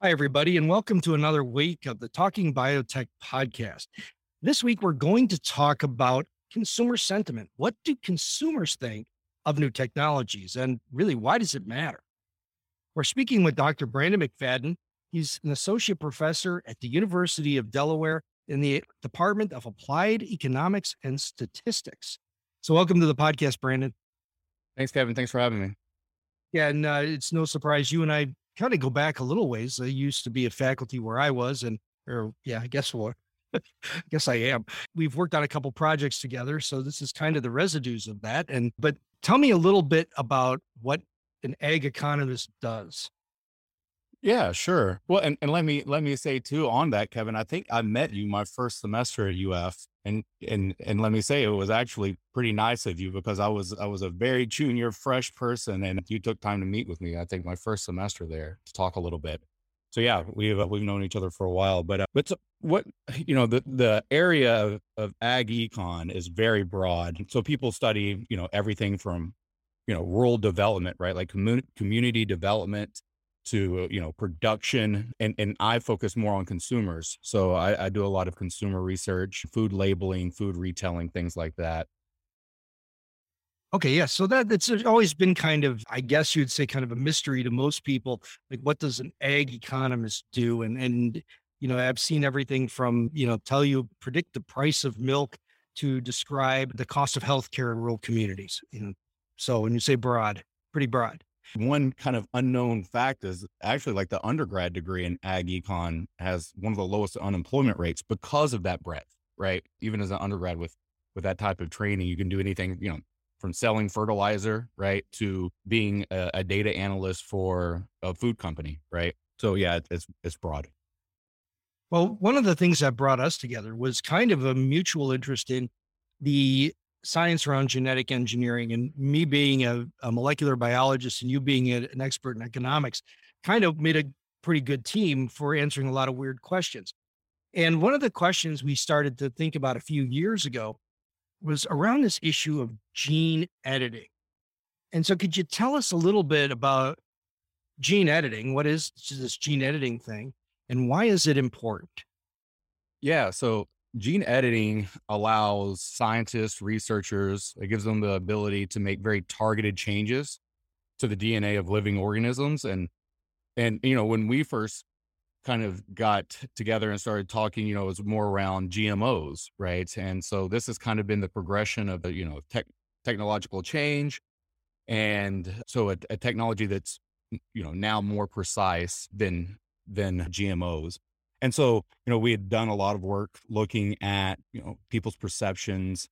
Hi, everybody, and welcome to another week of the Talking Biotech podcast. This week, we're going to talk about consumer sentiment. What do consumers think of new technologies? And really, why does it matter? We're speaking with Dr. Brandon McFadden. He's an associate professor at the University of Delaware in the Department of Applied Economics and Statistics. So, welcome to the podcast, Brandon. Thanks, Kevin. Thanks for having me. Yeah, and uh, it's no surprise you and I kind of go back a little ways. I used to be a faculty where I was, and or yeah, I guess what. I guess I am. We've worked on a couple projects together, so this is kind of the residues of that. And but tell me a little bit about what an ag economist does. Yeah, sure. Well, and, and let me let me say too on that, Kevin. I think I met you my first semester at UF, and and and let me say it was actually pretty nice of you because I was I was a very junior, fresh person, and you took time to meet with me. I think my first semester there to talk a little bit. So yeah, we've uh, we've known each other for a while, but uh, but so what you know the the area of, of ag econ is very broad. So people study you know everything from you know rural development, right, like commun- community development to uh, you know production and and i focus more on consumers so I, I do a lot of consumer research food labeling food retailing things like that Okay, yeah. So that it's always been kind of, I guess you'd say, kind of a mystery to most people. Like, what does an ag economist do? And and you know, I've seen everything from you know, tell you predict the price of milk to describe the cost of healthcare in rural communities. You know, so when you say broad, pretty broad. One kind of unknown fact is actually like the undergrad degree in ag econ has one of the lowest unemployment rates because of that breadth, right? Even as an undergrad with with that type of training, you can do anything, you know, from selling fertilizer, right, to being a, a data analyst for a food company, right? So yeah, it's it's broad. Well, one of the things that brought us together was kind of a mutual interest in the science around genetic engineering and me being a, a molecular biologist and you being a, an expert in economics kind of made a pretty good team for answering a lot of weird questions. And one of the questions we started to think about a few years ago was around this issue of gene editing. And so, could you tell us a little bit about gene editing? What is this gene editing thing and why is it important? Yeah. So, gene editing allows scientists, researchers, it gives them the ability to make very targeted changes to the DNA of living organisms. And, and, you know, when we first kind of got together and started talking, you know, it was more around GMOs, right? And so this has kind of been the progression of you know, tech, technological change. And so a, a technology that's, you know, now more precise than, than GMOs. And so, you know, we had done a lot of work looking at, you know, people's perceptions,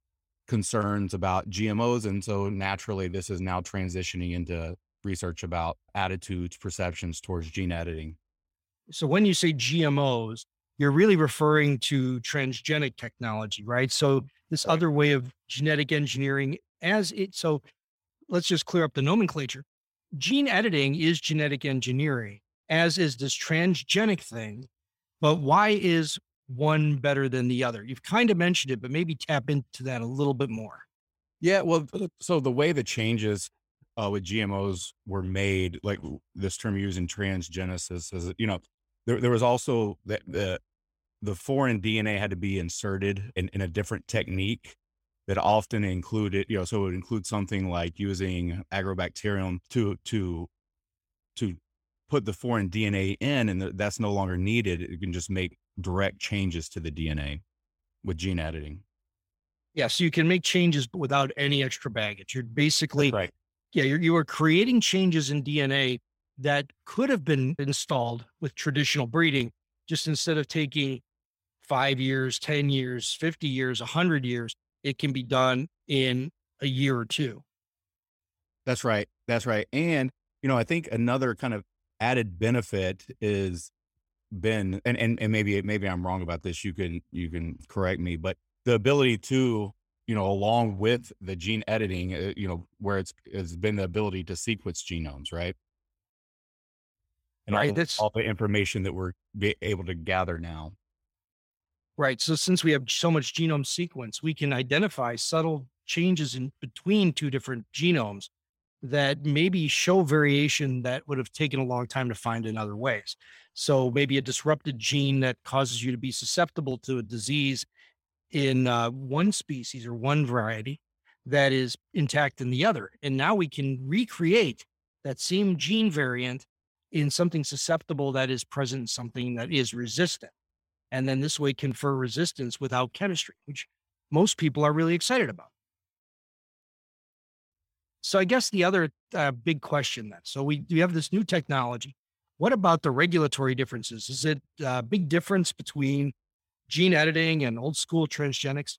concerns about GMOs. And so naturally, this is now transitioning into research about attitudes, perceptions towards gene editing. So when you say GMOs, you're really referring to transgenic technology, right? So this other way of genetic engineering as it, so let's just clear up the nomenclature. Gene editing is genetic engineering, as is this transgenic thing but why is one better than the other? You've kind of mentioned it, but maybe tap into that a little bit more. Yeah, well, so the way the changes uh, with GMOs were made, like this term used in transgenesis, is you know, there, there was also the, the the foreign DNA had to be inserted in, in a different technique that often included, you know, so it would include something like using agrobacterium to to to put the foreign DNA in and that's no longer needed. It can just make direct changes to the DNA with gene editing. Yeah, so you can make changes without any extra baggage. You're basically, right. yeah, you're, you are creating changes in DNA that could have been installed with traditional breeding, just instead of taking five years, 10 years, 50 years, 100 years, it can be done in a year or two. That's right. That's right. And, you know, I think another kind of added benefit is been, and, and, and maybe, maybe I'm wrong about this. You can, you can correct me, but the ability to, you know, along with the gene editing, uh, you know, where it's, it's been the ability to sequence genomes, right? And right. All, that's all the information that we're able to gather now. Right. So since we have so much genome sequence, we can identify subtle changes in between two different genomes that maybe show variation that would have taken a long time to find in other ways. So maybe a disrupted gene that causes you to be susceptible to a disease in uh, one species or one variety that is intact in the other. And now we can recreate that same gene variant in something susceptible that is present in something that is resistant and then this way confer resistance without chemistry, which most people are really excited about. So I guess the other uh, big question then, so we, we have this new technology. What about the regulatory differences? Is it a big difference between gene editing and old school transgenics?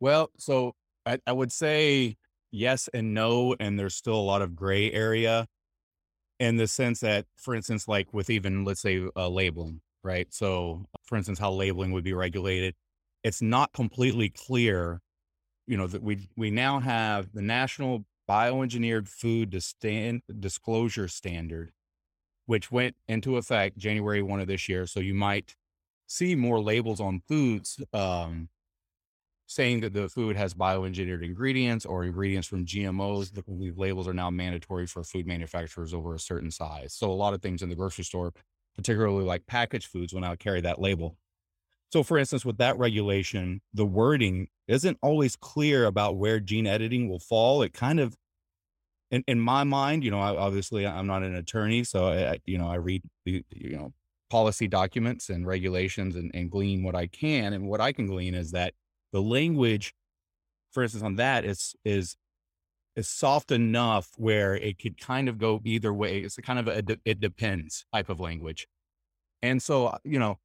Well, so I, I would say yes and no, and there's still a lot of gray area in the sense that, for instance, like with even let's say uh, labeling, right? So, for instance, how labeling would be regulated. It's not completely clear, you know, that we we now have the National Bioengineered Food Stand Disclosure Standard, which went into effect January one of this year. So you might see more labels on foods um, saying that the food has bioengineered ingredients or ingredients from GMOs. The labels are now mandatory for food manufacturers over a certain size. So a lot of things in the grocery store particularly like packaged foods will now carry that label. So, for instance, with that regulation, the wording isn't always clear about where gene editing will fall. It kind of, in, in my mind, you know, I, obviously I'm not an attorney, so I, you know, I read you know, policy documents and regulations and, and glean what I can. And what I can glean is that the language, for instance, on that is is is soft enough where it could kind of go either way. It's kind of a, it depends type of language. And so, you know,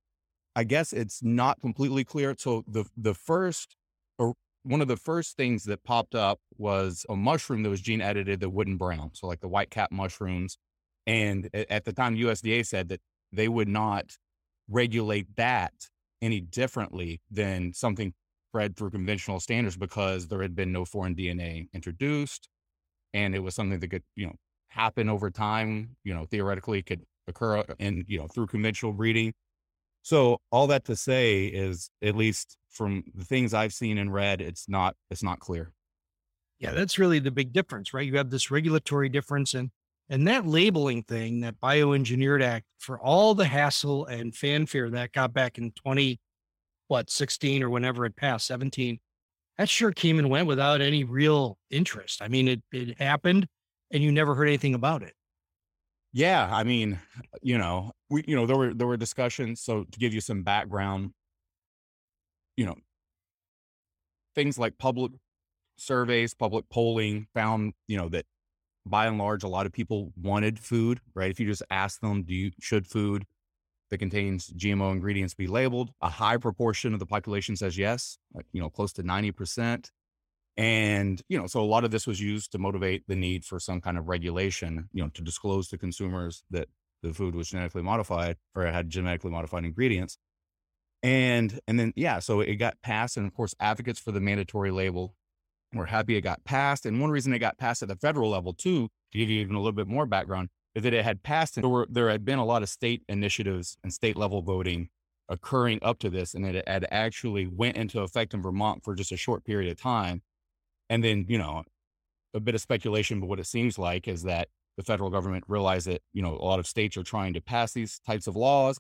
I guess it's not completely clear. So the, the first or one of the first things that popped up was a mushroom that was gene edited that wouldn't brown. So like the white cap mushrooms. And at the time USDA said that they would not regulate that any differently than something spread through conventional standards because there had been no foreign DNA introduced. And it was something that could, you know, happen over time, you know, theoretically could occur uh, in, you know, through conventional breeding. So all that to say is at least from the things I've seen and read, it's not, it's not clear. Yeah, that's really the big difference, right? You have this regulatory difference and and that labeling thing, that bioengineered act for all the hassle and fanfare that got back in 20 what 16 or whenever it passed 17 that sure came and went without any real interest i mean it, it happened and you never heard anything about it yeah i mean you know we you know there were there were discussions so to give you some background you know things like public surveys public polling found you know that by and large a lot of people wanted food right if you just ask them do you should food that contains GMO ingredients be labeled. A high proportion of the population says yes, like, you know, close to 90%. And, you know, so a lot of this was used to motivate the need for some kind of regulation, you know, to disclose to consumers that the food was genetically modified or had genetically modified ingredients. And, and then, yeah, so it got passed. And of course, advocates for the mandatory label were happy it got passed. And one reason it got passed at the federal level, too, to give you even a little bit more background, is that it had passed and there, were, there had been a lot of state initiatives and state level voting occurring up to this. And it had actually went into effect in Vermont for just a short period of time. And then, you know, a bit of speculation, but what it seems like is that the federal government realized that, you know, a lot of states are trying to pass these types of laws.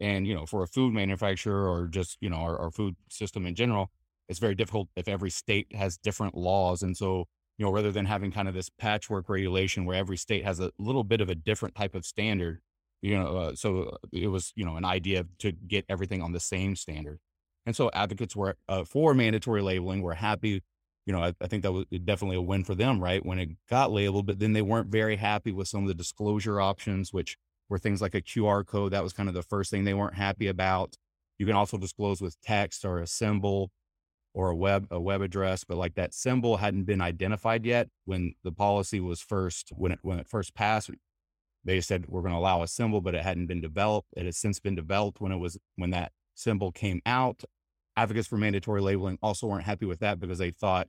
And, you know, for a food manufacturer or just, you know, our, our food system in general, it's very difficult if every state has different laws. And so you know, rather than having kind of this patchwork regulation where every state has a little bit of a different type of standard, you know, uh, so it was, you know, an idea to get everything on the same standard. And so advocates were uh, for mandatory labeling were happy. You know, I, I, think that was definitely a win for them, right? When it got labeled, but then they weren't very happy with some of the disclosure options, which were things like a QR code. That was kind of the first thing they weren't happy about. You can also disclose with text or a symbol or a web a web address, but like that symbol hadn't been identified yet when the policy was first when it when it first passed. they said we're going to allow a symbol, but it hadn't been developed. It has since been developed when it was when that symbol came out. Advocates for mandatory labeling also weren't happy with that because they thought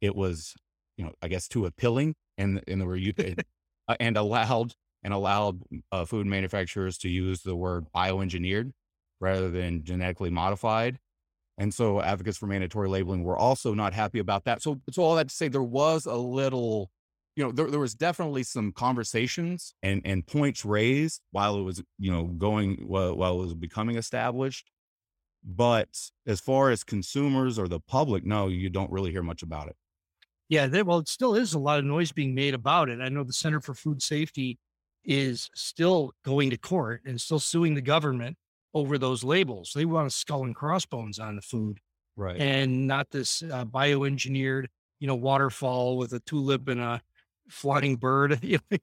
it was, you know, I guess too appealing and and were uh, and allowed and allowed uh, food manufacturers to use the word bioengineered rather than genetically modified. And so advocates for mandatory labeling were also not happy about that. So, so all that to say, there was a little, you know, there, there was definitely some conversations and, and points raised while it was, you know, going, while, while it was becoming established. But as far as consumers or the public, no, you don't really hear much about it. Yeah, there, well, it still is a lot of noise being made about it. I know the Center for Food Safety is still going to court and still suing the government over those labels. They want a skull and crossbones on the food, right? And not this uh, bioengineered, you know, waterfall with a tulip and a flying bird,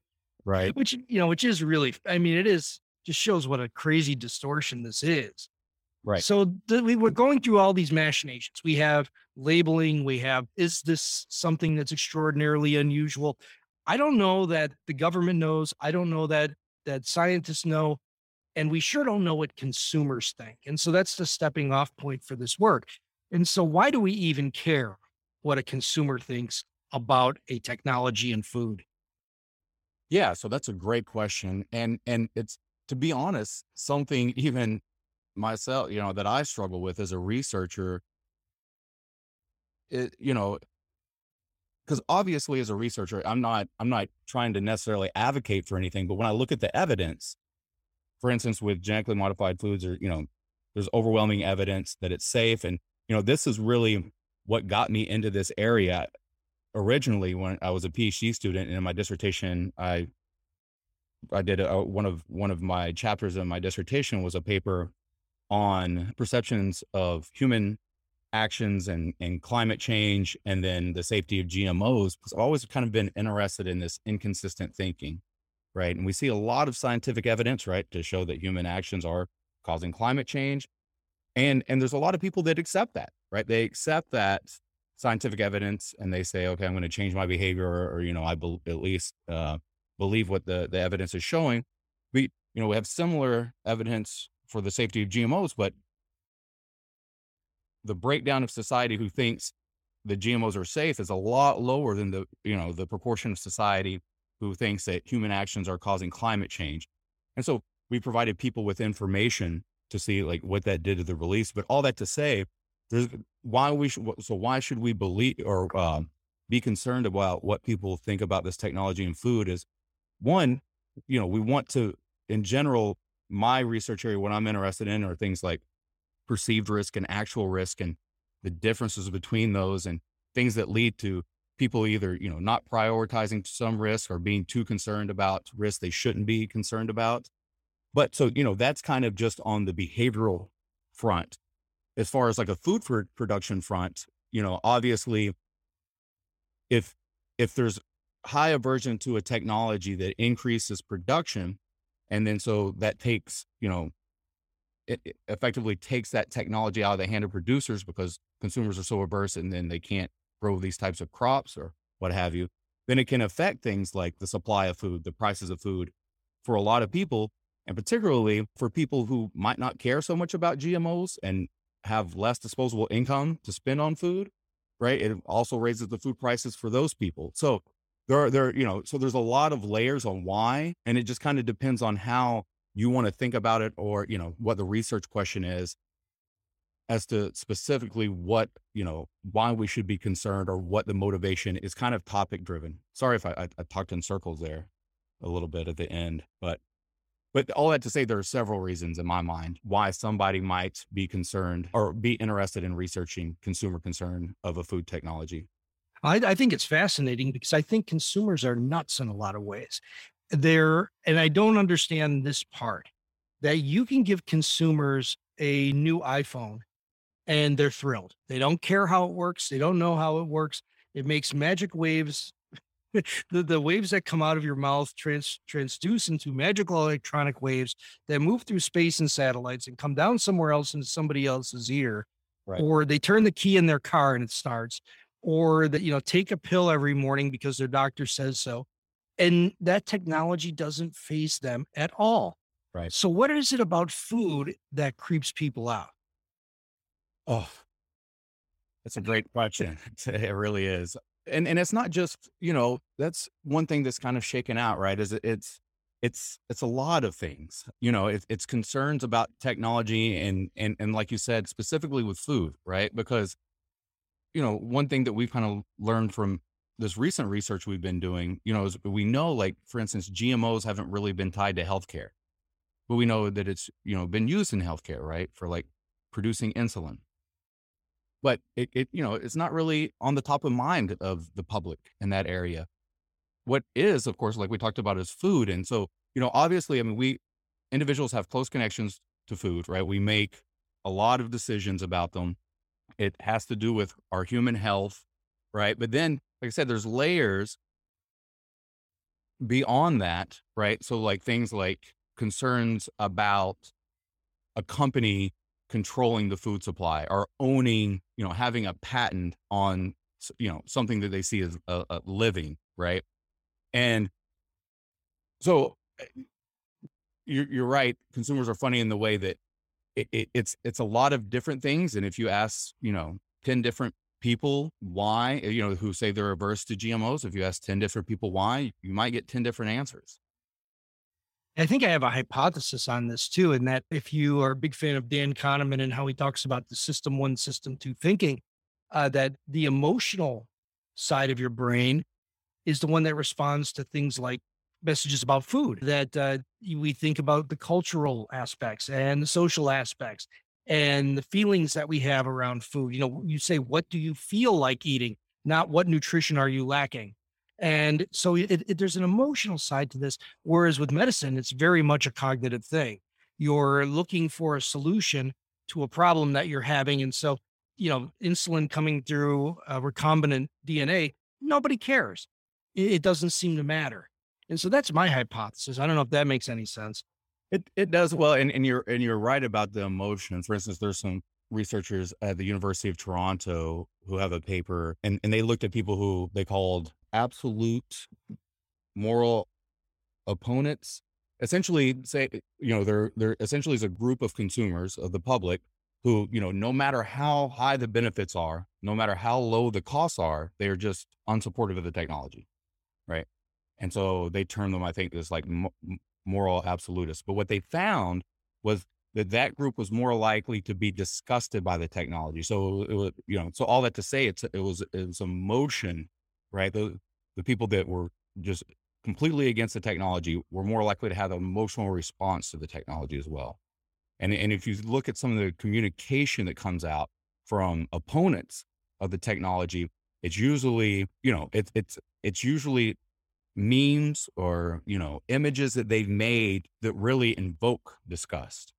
right? Which you know, which is really, I mean, it is just shows what a crazy distortion this is. Right. So the, we were going through all these machinations. We have labeling. We have is this something that's extraordinarily unusual? I don't know that the government knows. I don't know that that scientists know and we sure don't know what consumers think. And so that's the stepping off point for this work. And so, why do we even care what a consumer thinks about a technology and food? Yeah, so that's a great question, and and it's to be honest, something even myself, you know, that I struggle with as a researcher. It, you know, because obviously as a researcher, I'm not I'm not trying to necessarily advocate for anything, but when I look at the evidence, for instance, with genetically modified foods, or you know, there's overwhelming evidence that it's safe, and you know, this is really what got me into this area originally when I was a PhD student, and in my dissertation, I I did a, one of one of my chapters of my dissertation was a paper on perceptions of human actions and, and climate change and then the safety of GMOs because I've always kind of been interested in this inconsistent thinking right? And we see a lot of scientific evidence, right, to show that human actions are causing climate change. And and there's a lot of people that accept that, right? They accept that scientific evidence and they say, okay, I'm going to change my behavior, or, or you know, I be, at least uh, believe what the the evidence is showing. We you know we have similar evidence for the safety of GMOs, but the breakdown of society who thinks the GMOs are safe is a lot lower than the you know the proportion of society who thinks that human actions are causing climate change. And so we provided people with information to see like what that did to the release. But all that to say, there's why we should, so why should we believe or uh, be concerned about what people think about this technology and food is one, you know, we want to, in general, my research area, what I'm interested in are things like perceived risk and actual risk and the differences between those and things that lead to people either you know not prioritizing some risk or being too concerned about risk they shouldn't be concerned about. But so you know that's kind of just on the behavioral front. As far as like a food for production front you know obviously if if there's high aversion to a technology that increases production and then so that takes you know it, it effectively takes that technology out of the hand of producers because consumers are so averse and then they can't grow these types of crops or what have you, then it can affect things like the supply of food, the prices of food for a lot of people. And particularly for people who might not care so much about GMOs and have less disposable income to spend on food, right? It also raises the food prices for those people. So there are, there, you know, so there's a lot of layers on why, and it just kind of depends on how you want to think about it or, you know, what the research question is as to specifically what you know why we should be concerned or what the motivation is kind of topic driven. Sorry if I, I, I, talked in circles there a little bit at the end but but all that to say there are several reasons in my mind why somebody might be concerned or be interested in researching consumer concern of a food technology I, I think it's fascinating because i think consumers are nuts in a lot of ways they're and i don't understand this part that you can give consumers a new iphone and they're thrilled. They don't care how it works. They don't know how it works. It makes magic waves. the, the waves that come out of your mouth trans, transduce into magical electronic waves that move through space and satellites and come down somewhere else into somebody else's ear. Right. Or they turn the key in their car and it starts. Or that, you know, take a pill every morning because their doctor says so. And that technology doesn't phase them at all. Right. So, what is it about food that creeps people out? Oh, that's a great question. It really is. And and it's not just, you know, that's one thing that's kind of shaken out, right? Is it, it's it's it's a lot of things. You know, it, it's concerns about technology and and and like you said, specifically with food, right? Because you know, one thing that we've kind of learned from this recent research we've been doing, you know, is we know, like for instance, GMOs haven't really been tied to healthcare, but we know that it's you know been used in healthcare, right, for like producing insulin. But it, it you know it's not really on the top of mind of the public in that area. What is, of course, like we talked about, is food, and so you know, obviously, I mean, we individuals have close connections to food, right? We make a lot of decisions about them. It has to do with our human health, right? But then, like I said, there's layers beyond that, right? So, like things like concerns about a company controlling the food supply or owning, you know, having a patent on, you know, something that they see as a, a living, right? And so eh, you're, you're right. Consumers are funny in the way that it, it, it's it's a lot of different things. And if you ask, you know, ten different people why, you know, who say they're averse to GMOs, if you ask ten different people why, you might get ten different answers. I think I have a hypothesis on this too, in that if you are a big fan of Dan Kahneman and how he talks about the system one, system two thinking, uh, that the emotional side of your brain is the one that responds to things like messages about food that uh, we think about the cultural aspects and the social aspects and the feelings that we have around food. You know, you say, what do you feel like eating? Not what nutrition are you lacking? And so it, it, there's an emotional side to this. Whereas with medicine, it's very much a cognitive thing. You're looking for a solution to a problem that you're having. And so, you know, insulin coming through a recombinant DNA, nobody cares. It, it doesn't seem to matter. And so that's my hypothesis. I don't know if that makes any sense. It it does well, and, and you're and you're right about the emotion. For instance, there's some researchers at the University of Toronto who have a paper and, and they looked at people who they called absolute moral opponents. Essentially say, eh, you know, they're they're essentially is a group of consumers of the public who, you know, no matter how high the benefits are, no matter how low the costs are, they are just unsupportive of the technology. Right. And so they term them, I think, as like moral absolutists. But what they found was that that group was more likely to be disgusted by the technology. So it was, you know, so all that to say, it's it was it was emotion, right? The the people that were just completely against the technology were more likely to have an emotional response to the technology as well. And and if you look at some of the communication that comes out from opponents of the technology, it's usually, you know, it's it's it's usually memes or you know images that they've made that really invoke disgust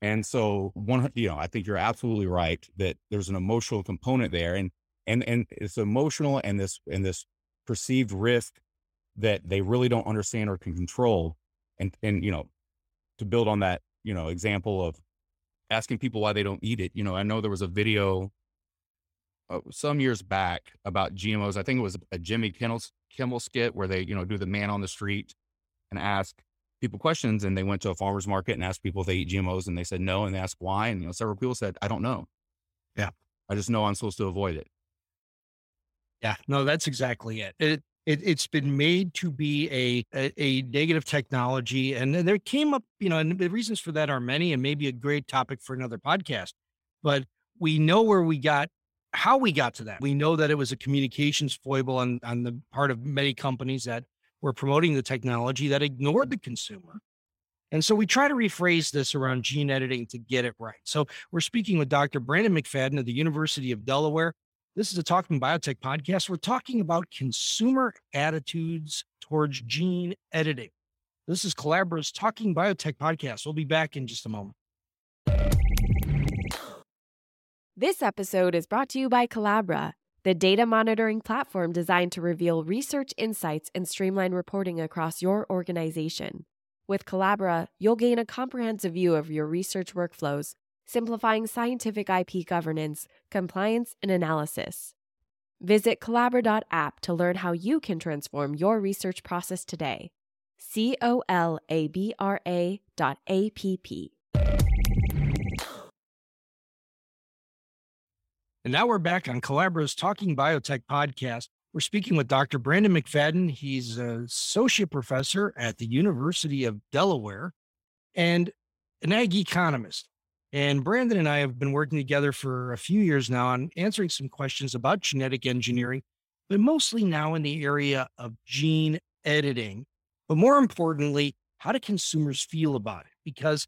and so one you know i think you're absolutely right that there's an emotional component there and and and it's emotional and this and this perceived risk that they really don't understand or can control and and you know to build on that you know example of asking people why they don't eat it you know i know there was a video uh, some years back about GMOs. I think it was a Jimmy Kimmel, Kimmel skit where they, you know, do the man on the street and ask people questions. And they went to a farmer's market and asked people if they eat GMOs, and they said no, and they asked why. And you know, several people said, "I don't know." Yeah, I just know I'm supposed to avoid it. Yeah, no, that's exactly it. It, it it's been made to be a, a, a negative technology, and there came up, you know, and the reasons for that are many, and maybe a great topic for another podcast. But we know where we got how we got to that. We know that it was a communications foible on, on the part of many companies that were promoting the technology that ignored the consumer. And so we try to rephrase this around gene editing to get it right. So we're speaking with Dr. Brandon McFadden of the University of Delaware. This is a Talking Biotech podcast. We're talking about consumer attitudes towards gene editing. This is Colabra's Talking Biotech podcast. We'll be back in just a moment. This episode is brought to you by Colabra, the data monitoring platform designed to reveal research insights and streamline reporting across your organization. With Colabra, you'll gain a comprehensive view of your research workflows, simplifying scientific IP governance, compliance, and analysis. Visit Colabra.app to learn how you can transform your research process today. C O L A B R A dot A P P. And now we're back on Colabra's Talking Biotech podcast. We're speaking with Dr. Brandon McFadden. He's an associate professor at the University of Delaware and an ag economist. And Brandon and I have been working together for a few years now on answering some questions about genetic engineering, but mostly now in the area of gene editing. But more importantly, how do consumers feel about it? Because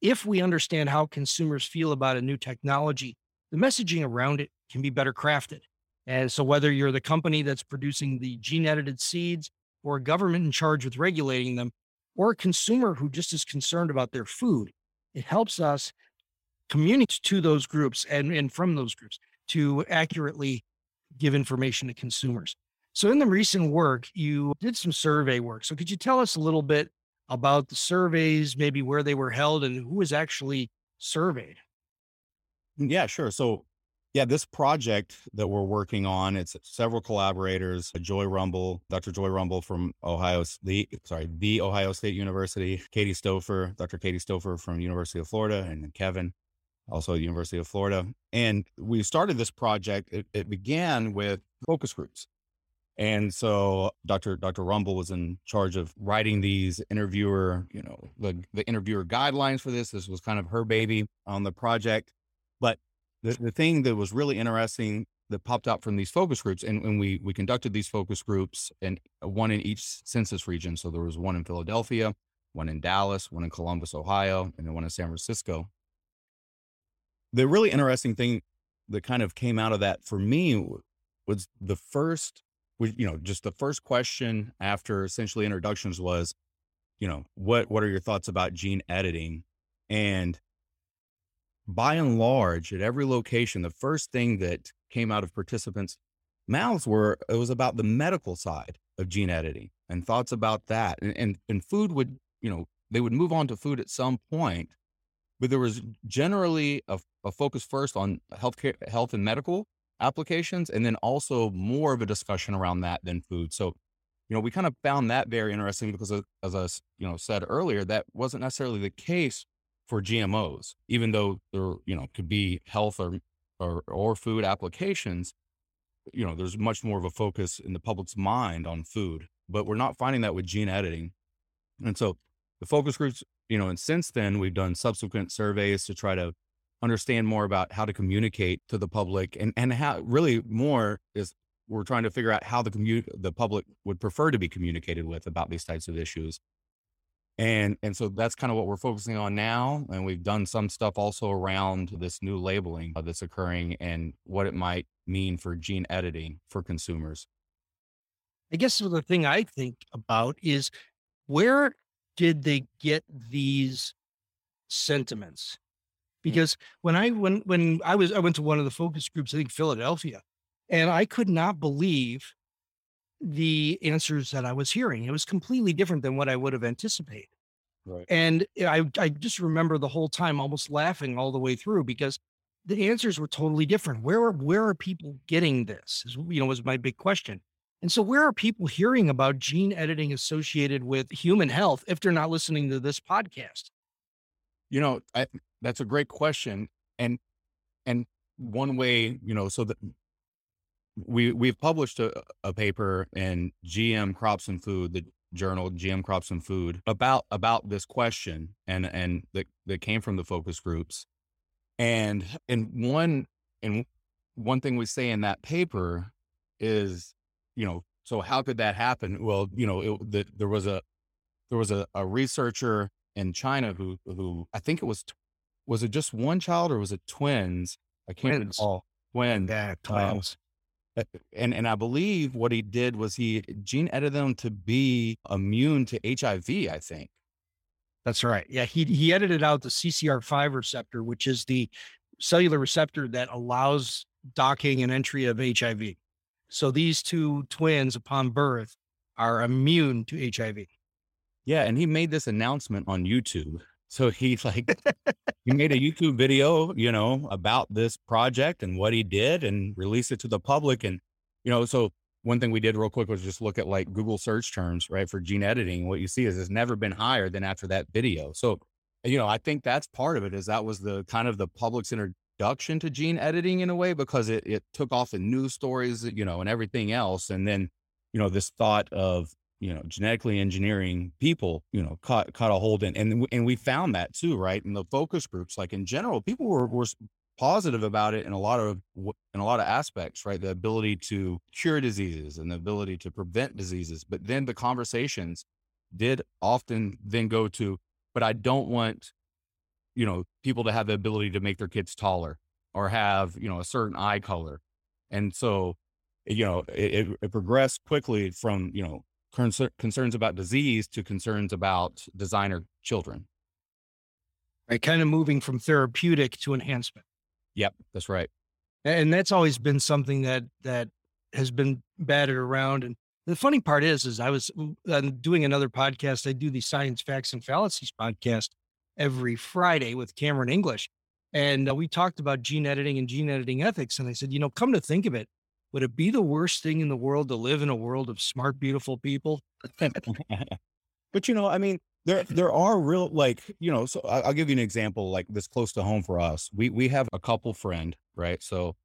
if we understand how consumers feel about a new technology, the messaging around it can be better crafted. And so, whether you're the company that's producing the gene edited seeds, or a government in charge with regulating them, or a consumer who just is concerned about their food, it helps us communicate to those groups and, and from those groups to accurately give information to consumers. So, in the recent work, you did some survey work. So, could you tell us a little bit about the surveys, maybe where they were held and who was actually surveyed? Yeah, sure. So yeah, this project that we're working on, it's several collaborators, uh, Joy Rumble, Dr. Joy Rumble from Ohio, the sorry, the Ohio State University, Katie Stofer, Dr. Katie Stofer from University of Florida, and Kevin, also University of Florida. And we started this project. It, it began with focus groups. And so Dr. Dr. Rumble was in charge of writing these interviewer, you know, the, the interviewer guidelines for this. This was kind of her baby on the project. But the, the thing that was really interesting that popped out from these focus groups, and when we we conducted these focus groups, and uh, one in each census region. So there was one in Philadelphia, one in Dallas, one in Columbus, Ohio, and then one in San Francisco. The really interesting thing that kind of came out of that for me was the first, you know, just the first question after essentially introductions was, you know, what what are your thoughts about gene editing? And by and large, at every location, the first thing that came out of participants' mouths were it was about the medical side of gene editing and thoughts about that. And, and, and food would, mm. you know, they would move on to food at some point, but there was generally a, a focus first on healthcare, health and medical applications, and then also more of a discussion around that than food. So, you know, we kind of found that very interesting because, as I, you know, said earlier, that wasn't necessarily the case for GMOs, even though there, you know, could be health or, or, or food applications, you know, there's much more of a focus in the public's mind on food, but we're not finding that with gene editing. And so the focus groups, you know, and since then we've done subsequent surveys to try to understand more about how to communicate to the public and, and how really more is we're trying to figure out how the commu- the public would prefer to be communicated with about these types of issues and and so that's kind of what we're focusing on now and we've done some stuff also around this new labeling that's occurring and what it might mean for gene editing for consumers i guess the thing i think about is where did they get these sentiments mm. because when i when when i was i went to one of the focus groups i think philadelphia and i could not believe the answers that I was hearing. It was completely different than what I would have anticipated. Right. And eh, I, I just remember the whole time almost laughing all the way through because the answers were totally different. Where are where are people getting this? Is, you know, was my big question. And so where are people hearing about gene editing associated with human health if they're not listening to this podcast? You know, I, that's a great question. And and one way, you know, so that we we've published a, a paper in GM Crops and Food, the journal GM Crops and Food, about about this question, and and that that came from the focus groups, and and one and one thing we say in that paper is, you know, so how could that happen? Well, you know, it, the, there was a there was a, a researcher in China who who I think it was was it just one child or was it twins? I can't twins. recall. Twins. Yeah, twins. Um, and and I believe what he did was he gene edited them to be immune to HIV. I think that's right. Yeah, he he edited out the CCR5 receptor, which is the cellular receptor that allows docking and entry of HIV. So these two twins, upon birth, are immune to HIV. Yeah, and he made this announcement on YouTube. So he like he made a YouTube video, you know, about this project and what he did and released it to the public. And you know, so one thing we did real quick was just look at like Google search terms, right, for gene editing. What you see is it's never been higher than after that video. So, you know, I think that's part of it is that was the kind of the public's introduction to gene editing in a way because it, it took off in news stories, you know, and everything else. And then, you know, this thought of, you know, genetically engineering people, you know, caught, caught a hold in, and, and we found that too, right? In the focus groups, like in general, people were, were positive about it in a lot of in a lot of aspects right the ability to cure diseases and the ability to prevent diseases but then the conversations did often then go to but i don't want you know people to have the ability to make their kids taller or have you know a certain eye color and so you know it, it progressed quickly from you know concerns about disease to concerns about designer children right kind of moving from therapeutic to enhancement Yep, that's right. And that's always been something that that has been batted around. And the funny part is, is I was doing another podcast. I do the Science Facts and Fallacies podcast every Friday with Cameron English, and uh, we talked about gene editing and gene editing ethics. And I said, you know, come to think of it, would it be the worst thing in the world to live in a world of smart, beautiful people? but you know, I mean, there there are real like you know so I- will give you an example like this close to home for us we we have a couple friend right so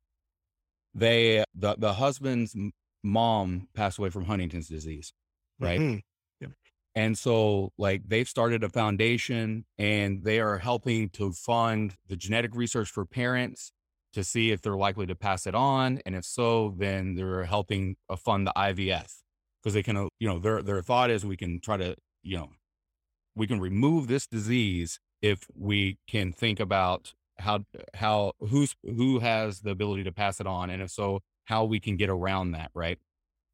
they the the husband's mom passed away from huntington's disease right Mhm. Yep. and so like they've started a foundation and they are helping to fund the genetic research for parents to see if they're likely to pass it on and if so then they're helping uh, fund the ivf because they can uh, you know their their thought is we can try to you know we can remove this disease if we can think about how how who's who has the ability to pass it on and if so how we can get around that right?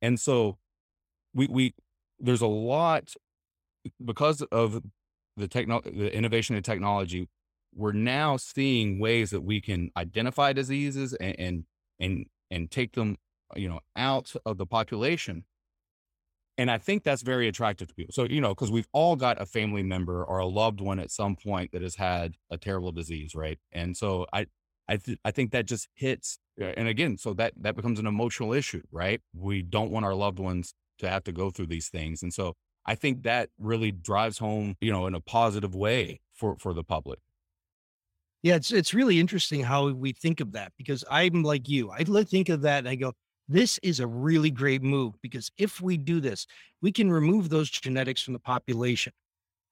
And so we we there's a lot because of the techno the innovation in technology we're now seeing ways that we can identify diseases and and and, and take them you know out of the population and I think that's very attractive to people. So, you know, because we've all got a family member or a loved one at some point that has had a terrible disease, right? And so I, I, th- I think that just hits. Uh, and again, so that that becomes an emotional issue, right? We don't want our loved ones to have to go through these things, and so I think that really drives home, you know, in a positive way for for the public. Yeah, it's it's really interesting how we think of that because I'm like you. I think of that and I go, this is a really great move because if we do this, we can remove those genetics from the population.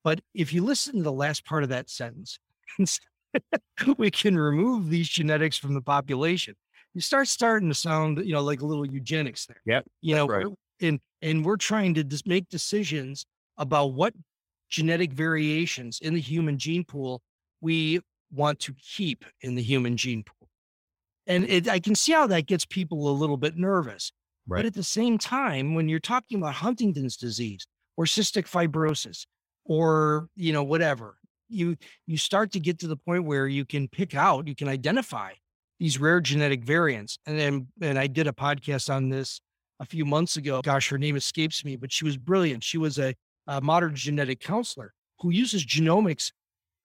But if you listen to the last part of that sentence, we can remove these genetics from the population. You start starting to sound, you know, like a little eugenics there. Yeah. You know, right. and and we're trying to just make decisions about what genetic variations in the human gene pool we want to keep in the human gene pool. And it, I can see how that gets people a little bit nervous. Right. But at the same time, when you're talking about Huntington's disease or cystic fibrosis or, you know, whatever, you you start to get to the point where you can pick out, you can identify these rare genetic variants. And then and I did a podcast on this a few months ago. Gosh, her name escapes me, but she was brilliant. She was a, a modern genetic counselor who uses genomics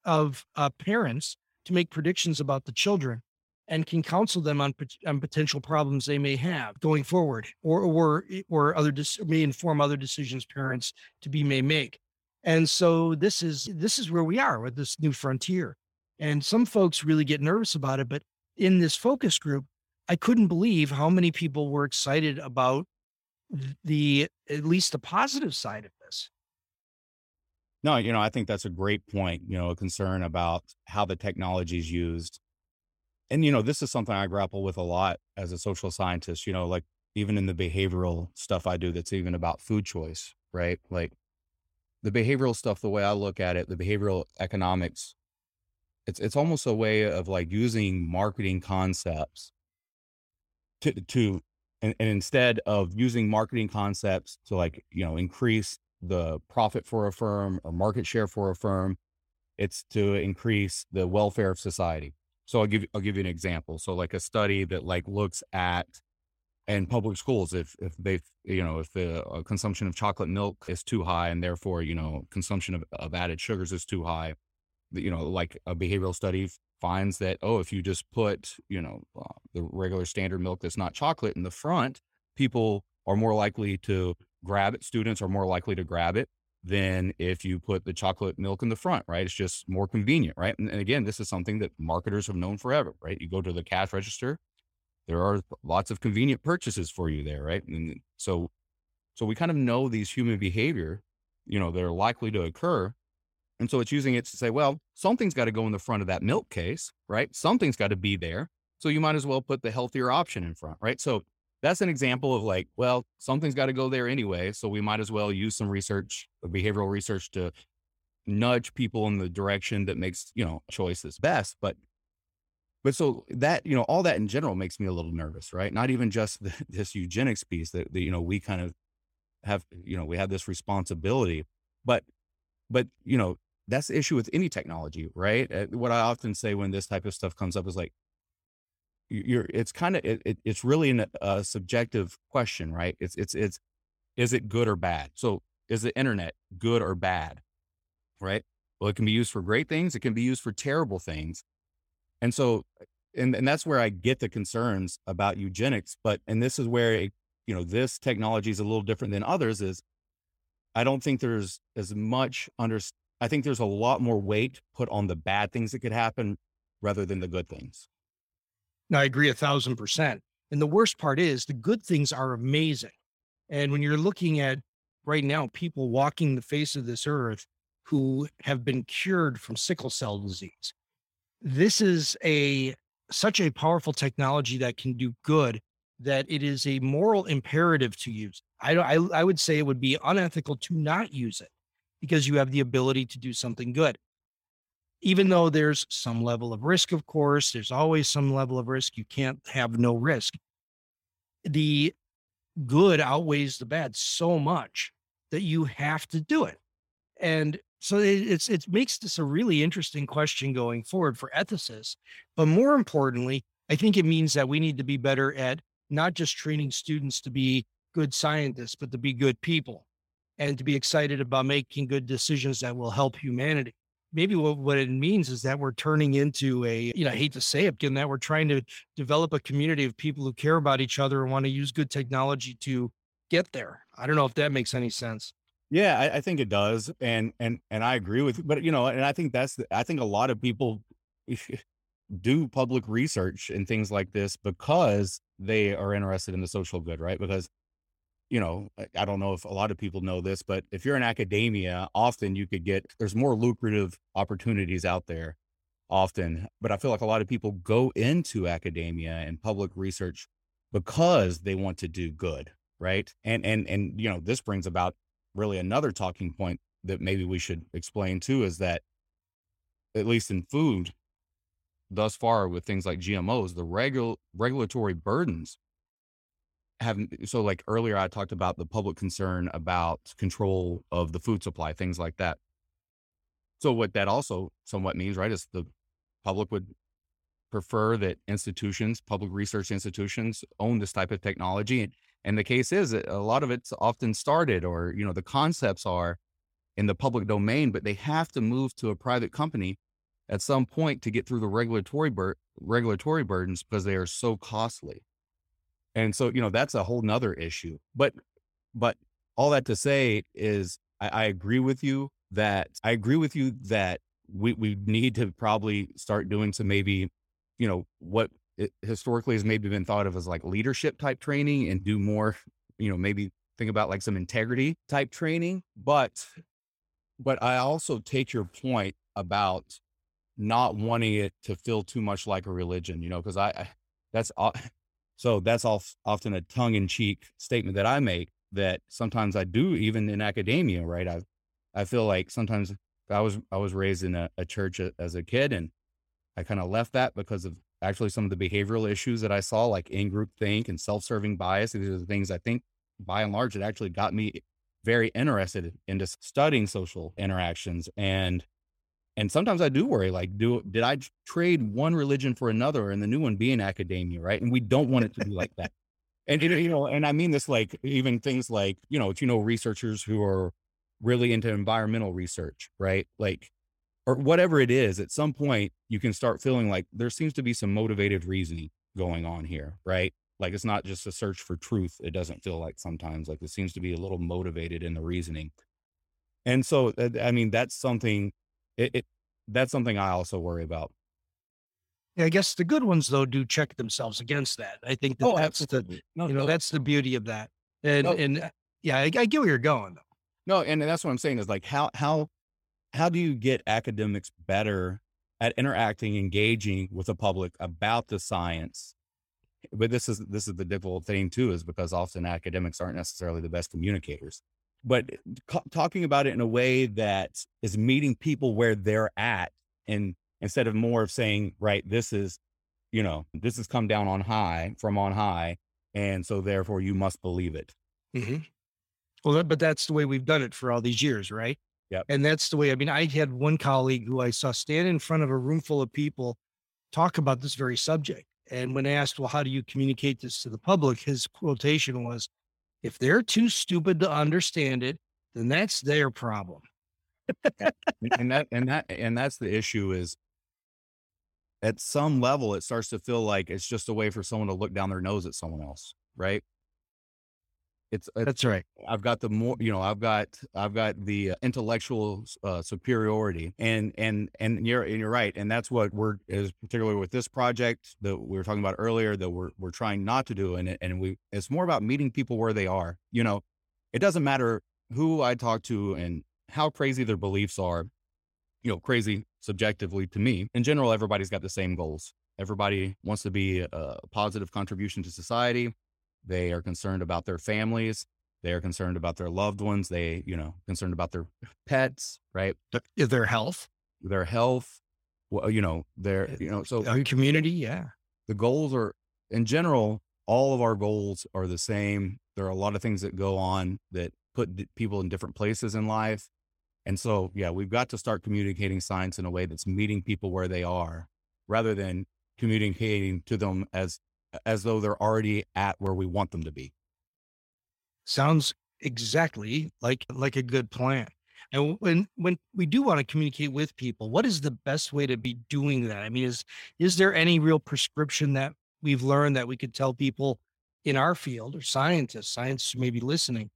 of uh, parents to make predictions about the children and can counsel them on, on potential problems they may have going forward or or or other may inform other decisions parents to be may make. And so this is this is where we are with this new frontier. And some folks really get nervous about it but in this focus group i couldn't believe how many people were excited about the at least the positive side of this no you know i think that's a great point you know a concern about how the technology is used. And you know this is something i grapple with a lot as a social scientist you know like even in the behavioral stuff i do that's even about food choice right? Like the behavioral stuff the way i look at it the behavioral economics it's it's almost a way of like using marketing concepts to to and, and instead of using marketing concepts to like you know increase the profit for a firm or market share for a firm it's to increase the welfare of society so I'll give I'll give you an example. So like a study that like looks at in public schools if if they you know if the uh, consumption of chocolate milk is too high and therefore you know consumption of, of added sugars is too high you know like a behavioral study finds that oh if you just put you know uh, the regular standard milk that's not chocolate in the front people are more likely to grab it. Students are more likely to grab it than if you put the chocolate milk in the front, right? It's just more convenient, right? And, and again, this is something that marketers have known forever, right? You go to the cash register, there are lots of convenient purchases for you there, right? And so, so we kind of know these human behavior, you know, that are likely to occur. And so it's using it to say, well, something's got to go in the front of that milk case, right? Something's got to be there. So you might as well put the healthier option in front, right? So that's an example of like, well, something's got to go there anyway. So we might as well use some research, behavioral research to nudge people in the direction that makes, you know, choices best. But, but so that, you know, all that in general makes me a little nervous, right? Not even just the, this eugenics piece that, that, you know, we kind of have, you know, we have this responsibility, but, but, you know, that's the issue with any technology, right? Uh, what I often say when this type of stuff comes up is like, you're it's kind of it, it, it's really an, a subjective question right? It's it's it's is it good or bad? So is the internet good or bad right? Well it can be used for great things it can be used for terrible things. And so and, and that's where i get the concerns about eugenics but and this is where it, you know this technology is a little different than others is i don't think there's as much under i think there's a lot more weight put on the bad things that could happen rather than the good things no, I agree a thousand percent. And the worst part is the good things are amazing. And when you're looking at right now, people walking the face of this earth who have been cured from sickle cell disease, this is a such a powerful technology that can do good that it is a moral imperative to use. I, I, I would say it would be unethical to not use it because you have the ability to do something good even though there's some level of risk, of course, there's always some level of risk. You can't have no risk. The good outweighs the bad so much that you have to do it. And so it's it makes this a really interesting question going forward for ethicists. But more importantly, I think it means that we need to be better at not just training students to be good scientists, but to be good people and to be excited about making good decisions that will help humanity maybe what, what it means is that we're turning into a, you know, I hate to say it, given that we're trying to develop a community of people who care about each other and want to use good technology to get there. I don't know if that makes any sense. Yeah, I, I think it does. And, and, and I agree with, but you know, and I think that's, the, I think a lot of people do public research and things like this because they are interested in the social good, right? Because you know, I don't know if a lot of people know this, but if you're in academia, often you could get, there's more lucrative opportunities out there often. But I feel like a lot of people go into academia and public research because they want to do good. Right. And, and, and, you know, this brings about really another talking point that maybe we should explain too is that at least in food, thus far with things like GMOs, the regular regulatory burdens have so like earlier I talked about the public concern about control of the food supply, things like that. So what that also somewhat means, right, is the public would prefer that institutions, public research institutions own this type of technology. And, and the case is a lot of it's often started or, you know, the concepts are in the public domain, but they have to move to a private company at some point to get through the regulatory bur- regulatory burdens because they are so costly. And so, you know, that's a whole nother issue. But, but all that to say is I, I agree with you that I agree with you that we, we need to probably start doing some maybe, you know, what historically has maybe been thought of as like leadership type training and do more, you know, maybe think about like some integrity type training. But, but I also take your point about not wanting it to feel too much like a religion, you know, because I, I that's uh, so that's often a tongue in cheek statement that I make that sometimes I do even in academia, right? I, I feel like sometimes I was, I was raised in a, a church as a kid and I kind of left that because of actually some of the behavioral issues that I saw, like in group think and self-serving bias. These are the things I think by and large, it actually got me very interested into studying social interactions and and sometimes I do worry, like, do did I trade one religion for another, and the new one being academia, right? And we don't want it to be like that. And you know, and I mean this like even things like you know, you know, researchers who are really into environmental research, right? Like, or whatever it is. At some point, you can start feeling like there seems to be some motivated reasoning going on here, right? Like it's not just a search for truth. It doesn't feel like sometimes like it seems to be a little motivated in the reasoning. And so, uh, I mean, that's something, it, it that's something I also worry about. Yeah, I guess the good ones though do check themselves against that. I think that Oh, that's the. No, you know no, that's the beauty of that. And no, and uh, yeah, I, I get where you're going though. no, and that's what I'm saying is like how how how do you get academics better at interacting, engaging with the public about the science? But this is this is the difficult thing too, is because often academics aren't necessarily the best communicators. But co- talking about it in a way that is meeting people where they're at, and instead of more of saying, right, this is, you know, this has come down on high from on high, and so therefore you must believe it. mm-hmm. Well, that, but that's the way we've done it for all these years, right? Yep. And that's the way. I mean, I had one colleague who I saw stand in front of a room full of people talk about this very subject. And when asked, well, how do you communicate this to the public? His quotation was, if they're too stupid to understand it, then that's their problem. and that and that and that's the issue is at some level it starts to feel like it's just a way for someone to look down their nose at someone else right it's, it's That's right. i've got the more you know i've got i've got the uh, intellectual uh, superiority and and and you're and you're right and that's what we're is particularly with this project that we were talking about earlier that we're we're trying not to do and it- and we it's more about meeting people where they are you know it doesn't matter who i talk to and how crazy their beliefs are you know, crazy subjectively to me. In general, everybody's got the same goals. Everybody wants to be a positive contribution to society. They are concerned about their families. They are concerned about their loved ones. They, you know, concerned about their pets, right? Th- Their health, Their health. Well, you know, their, eh, you know, so our community. Yeah. the goals are in general all of our goals are the same there are a lot of things that go on that put d- people in different places in life and so yeah we've got to start communicating science in a way that's meeting people where they are rather than communicating to them as as though they're already at where we want them to be Sounds exactly like like a good plan. And when when we do want to communicate with people, what is the best way to be doing that? I mean, is is there any real prescription that we've learned that we could tell people in our field or scientists, scientists may be listening?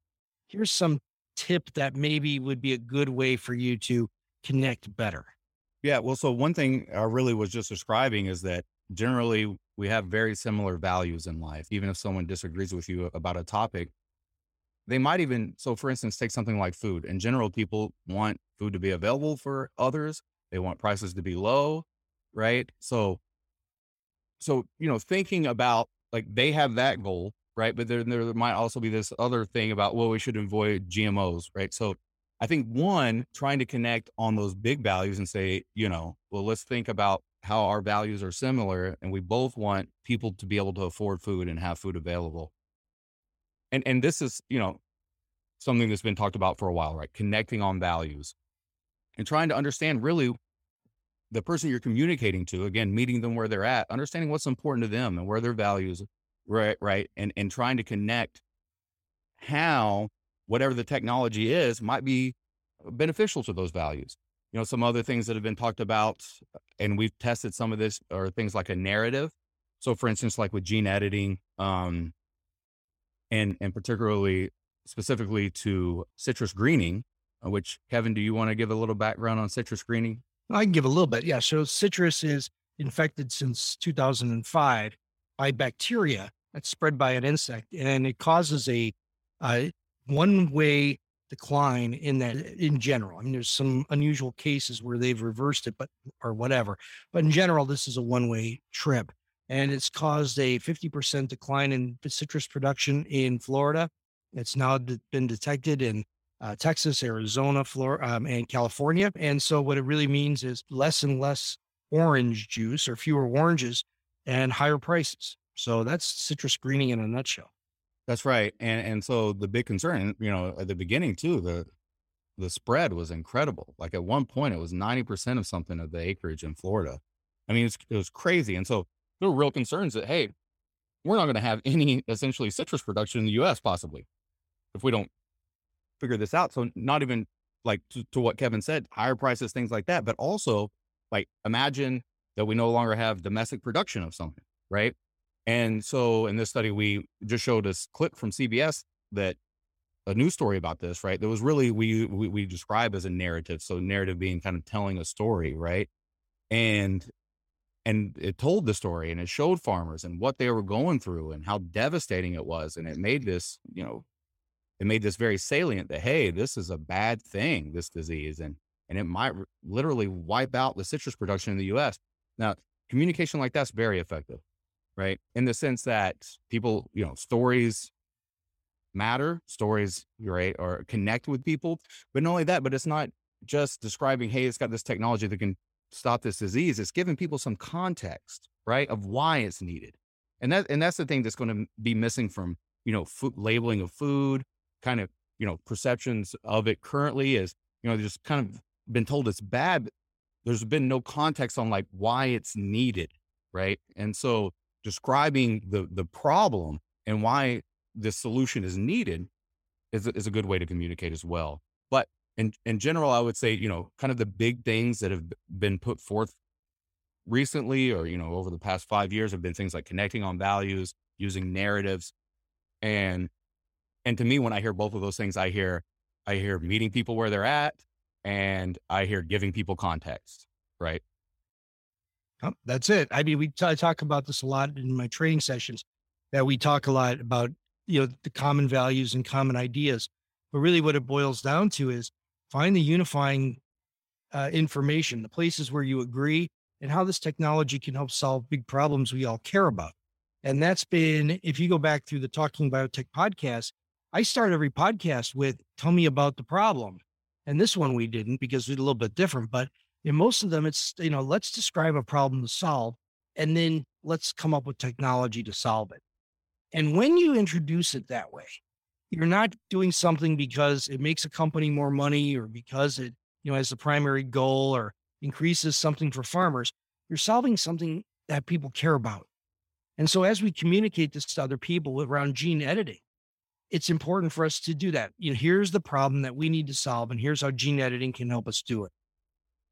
Here's some tip that maybe would be a good way for you to connect better. Yeah. Well, so one thing I really was just describing is that generally we have very similar values in life. Even if someone disagrees with you about a topic, they might even, so for instance, take something like food. In general, people want food to be available for others, they want prices to be low, right? So, so, you know, thinking about like they have that goal, right? But then there might also be this other thing about, well, we should avoid GMOs, right? So, I think one, trying to connect on those big values and say, you know, well, let's think about how our values are similar and we both want people to be able to afford food and have food available. And and this is, you know, something that's been talked about for a while, right? Connecting on values and trying to understand really the person you're communicating to, again, meeting them where they're at, understanding what's important to them and where their values, right, right, and and trying to connect how whatever the technology is might be beneficial to those values. You know, some other things that have been talked about, and we've tested some of this, are things like a narrative. So, for instance, like with gene editing, um, and and particularly specifically to citrus greening, uh, which Kevin, do you want to give a little background on citrus greening? I can give a little bit. Yeah. So citrus is infected since 2005 by bacteria that's spread by an insect, and it causes a, a one way decline in that in general. I mean, there's some unusual cases where they've reversed it, but or whatever. But in general, this is a one way trip. And it's caused a 50% decline in citrus production in Florida. It's now been detected in uh, Texas, Arizona, Florida, um, and California. And so, what it really means is less and less orange juice or fewer oranges and higher prices. So, that's citrus greening in a nutshell. That's right. And and so the big concern, you know, at the beginning too, the the spread was incredible. Like at one point, it was ninety percent of something of the acreage in Florida. I mean, it's, it was crazy. And so there were real concerns that hey, we're not going to have any essentially citrus production in the U.S. possibly if we don't figure this out. So not even like to, to what Kevin said, higher prices, things like that, but also like imagine that we no longer have domestic production of something, right? And so in this study, we just showed this clip from CBS that a news story about this, right? That was really we, we we describe as a narrative. So narrative being kind of telling a story, right? And and it told the story and it showed farmers and what they were going through and how devastating it was. And it made this, you know, it made this very salient that hey, this is a bad thing, this disease, and and it might literally wipe out the citrus production in the U.S. Now, communication like that's very effective, right? In the sense that people, you know, stories matter, stories, right, or connect with people. But not only that, but it's not just describing, hey, it's got this technology that can stop this disease. It's giving people some context, right, of why it's needed. And that and that's the thing that's going to be missing from, you know, food labeling of food, kind of, you know, perceptions of it currently is, you know, just kind of been told it's bad. There's been no context on like why it's needed, right? And so describing the the problem and why the solution is needed is, is a good way to communicate as well. But in, in general, I would say, you know, kind of the big things that have been put forth recently or, you know, over the past five years have been things like connecting on values, using narratives. And, and to me, when I hear both of those things, I hear, I hear meeting people where they're at and I hear giving people context, right? Oh, that's it. I mean, we t- I talk about this a lot in my training sessions that we talk a lot about you know the common values and common ideas but really what it boils down to is find the unifying uh, information the places where you agree and how this technology can help solve big problems we all care about and that's been if you go back through the talking biotech podcast i start every podcast with tell me about the problem and this one we didn't because it's a little bit different but in most of them it's you know let's describe a problem to solve and then let's come up with technology to solve it and when you introduce it that way, you're not doing something because it makes a company more money or because it, you know, has the primary goal or increases something for farmers. You're solving something that people care about. And so as we communicate this to other people around gene editing, it's important for us to do that. You know, here's the problem that we need to solve, and here's how gene editing can help us do it.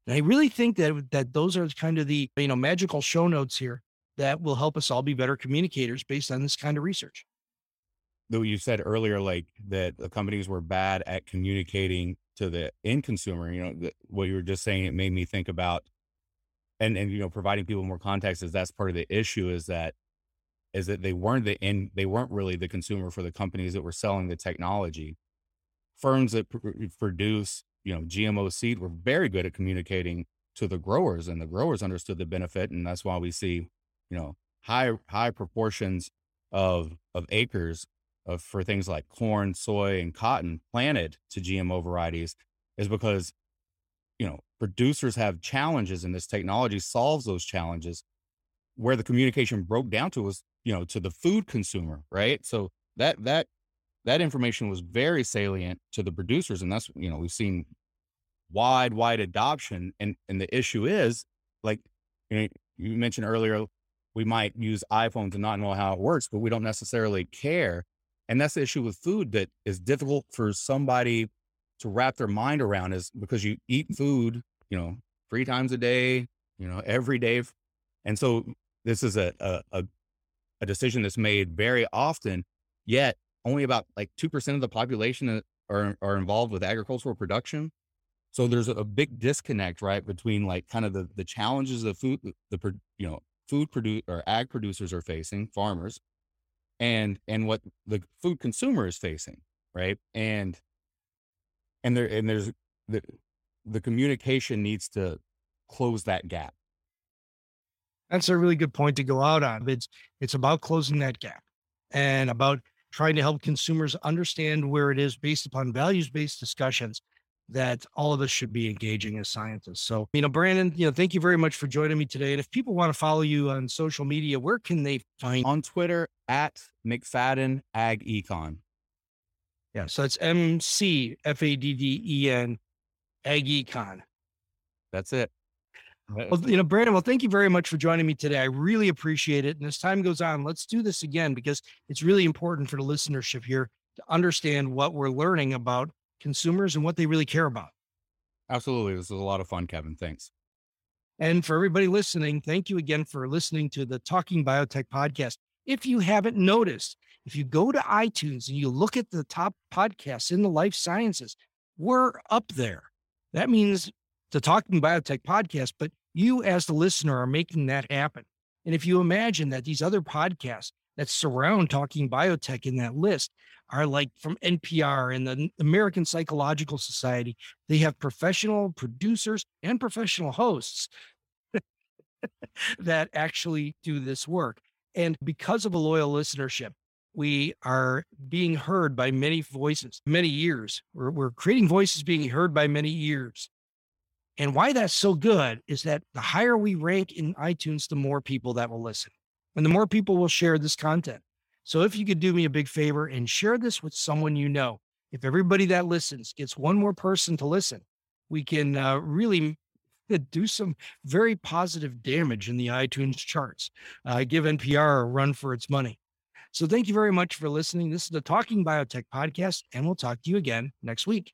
And I really think that that those are kind of the you know magical show notes here that will help us all be better communicators based on this kind of research. Though you said earlier, like that the companies were bad at communicating to the end consumer, you know, the, what you were just saying, it made me think about, and, and, you know, providing people more context is that's part of the issue is that, is that they weren't the end, they weren't really the consumer for the companies that were selling the technology. Firms that pr- produce, you know, GMO seed were very good at communicating to the growers and the growers understood the benefit. And that's why we see you know high high proportions of of acres of for things like corn, soy, and cotton planted to GMO varieties is because you know producers have challenges and this technology solves those challenges where the communication broke down to was you know to the food consumer right so that that that information was very salient to the producers and that's you know we've seen wide wide adoption and and the issue is like you know you mentioned earlier we might use iPhones and not know how it works, but we don't necessarily care. And that's the issue with food that is difficult for somebody to wrap their mind around is because you eat food, you know, three times a day, you know, every day. And so this is a, a, a decision that's made very often, yet only about like 2% of the population uh, are, are involved with agricultural production. So there's a big disconnect, right, between like kind of the, the challenges of food, the, you know, food produce or ag producers are facing, farmers, and and what the food consumer is facing, right? And and there and there's the the communication needs to close that gap. That's a really good point to go out on. It's it's about closing that gap and about trying to help consumers understand where it is based upon values-based discussions that all of us should be engaging as scientists. So, you know, Brandon, you know, thank you very much for joining me today. And if people want to follow you on social media, where can they find on Twitter at McFadden Ag Econ? Yeah, so it's M C F A D D E N Ag Econ. That's it. Well, you know, Brandon, well, thank you very much for joining me today. I really appreciate it. And as time goes on, let's do this again because it's really important for the listenership here to understand what we're learning about consumers and what they really care about. Absolutely. This was a lot of fun, Kevin. Thanks. And for everybody listening, thank you again for listening to the Talking Biotech podcast. If you haven't noticed, if you go to iTunes and you look at the top podcasts in the life sciences, we're up there. That means the Talking Biotech podcast, but you as the listener are making that happen. And if you imagine that these other podcasts that surround Talking Biotech in that list are like from NPR and the American Psychological Society, they have professional producers and professional hosts that actually do this work. And because of a loyal listenership, we are being heard by many voices, many ears. We're, we're creating voices being heard by many ears. And why that's so good is that the higher we rank in iTunes, the more people that will listen and the more people will share this content. So if you could do me a big favor and share this with someone you know, if everybody that listens gets one more person to listen, we can uh, really do some very positive damage in the iTunes charts. Uh, give NPR a run for its money. So thank you very much for listening. This is the Talking Biotech podcast, and we'll talk to you again next week.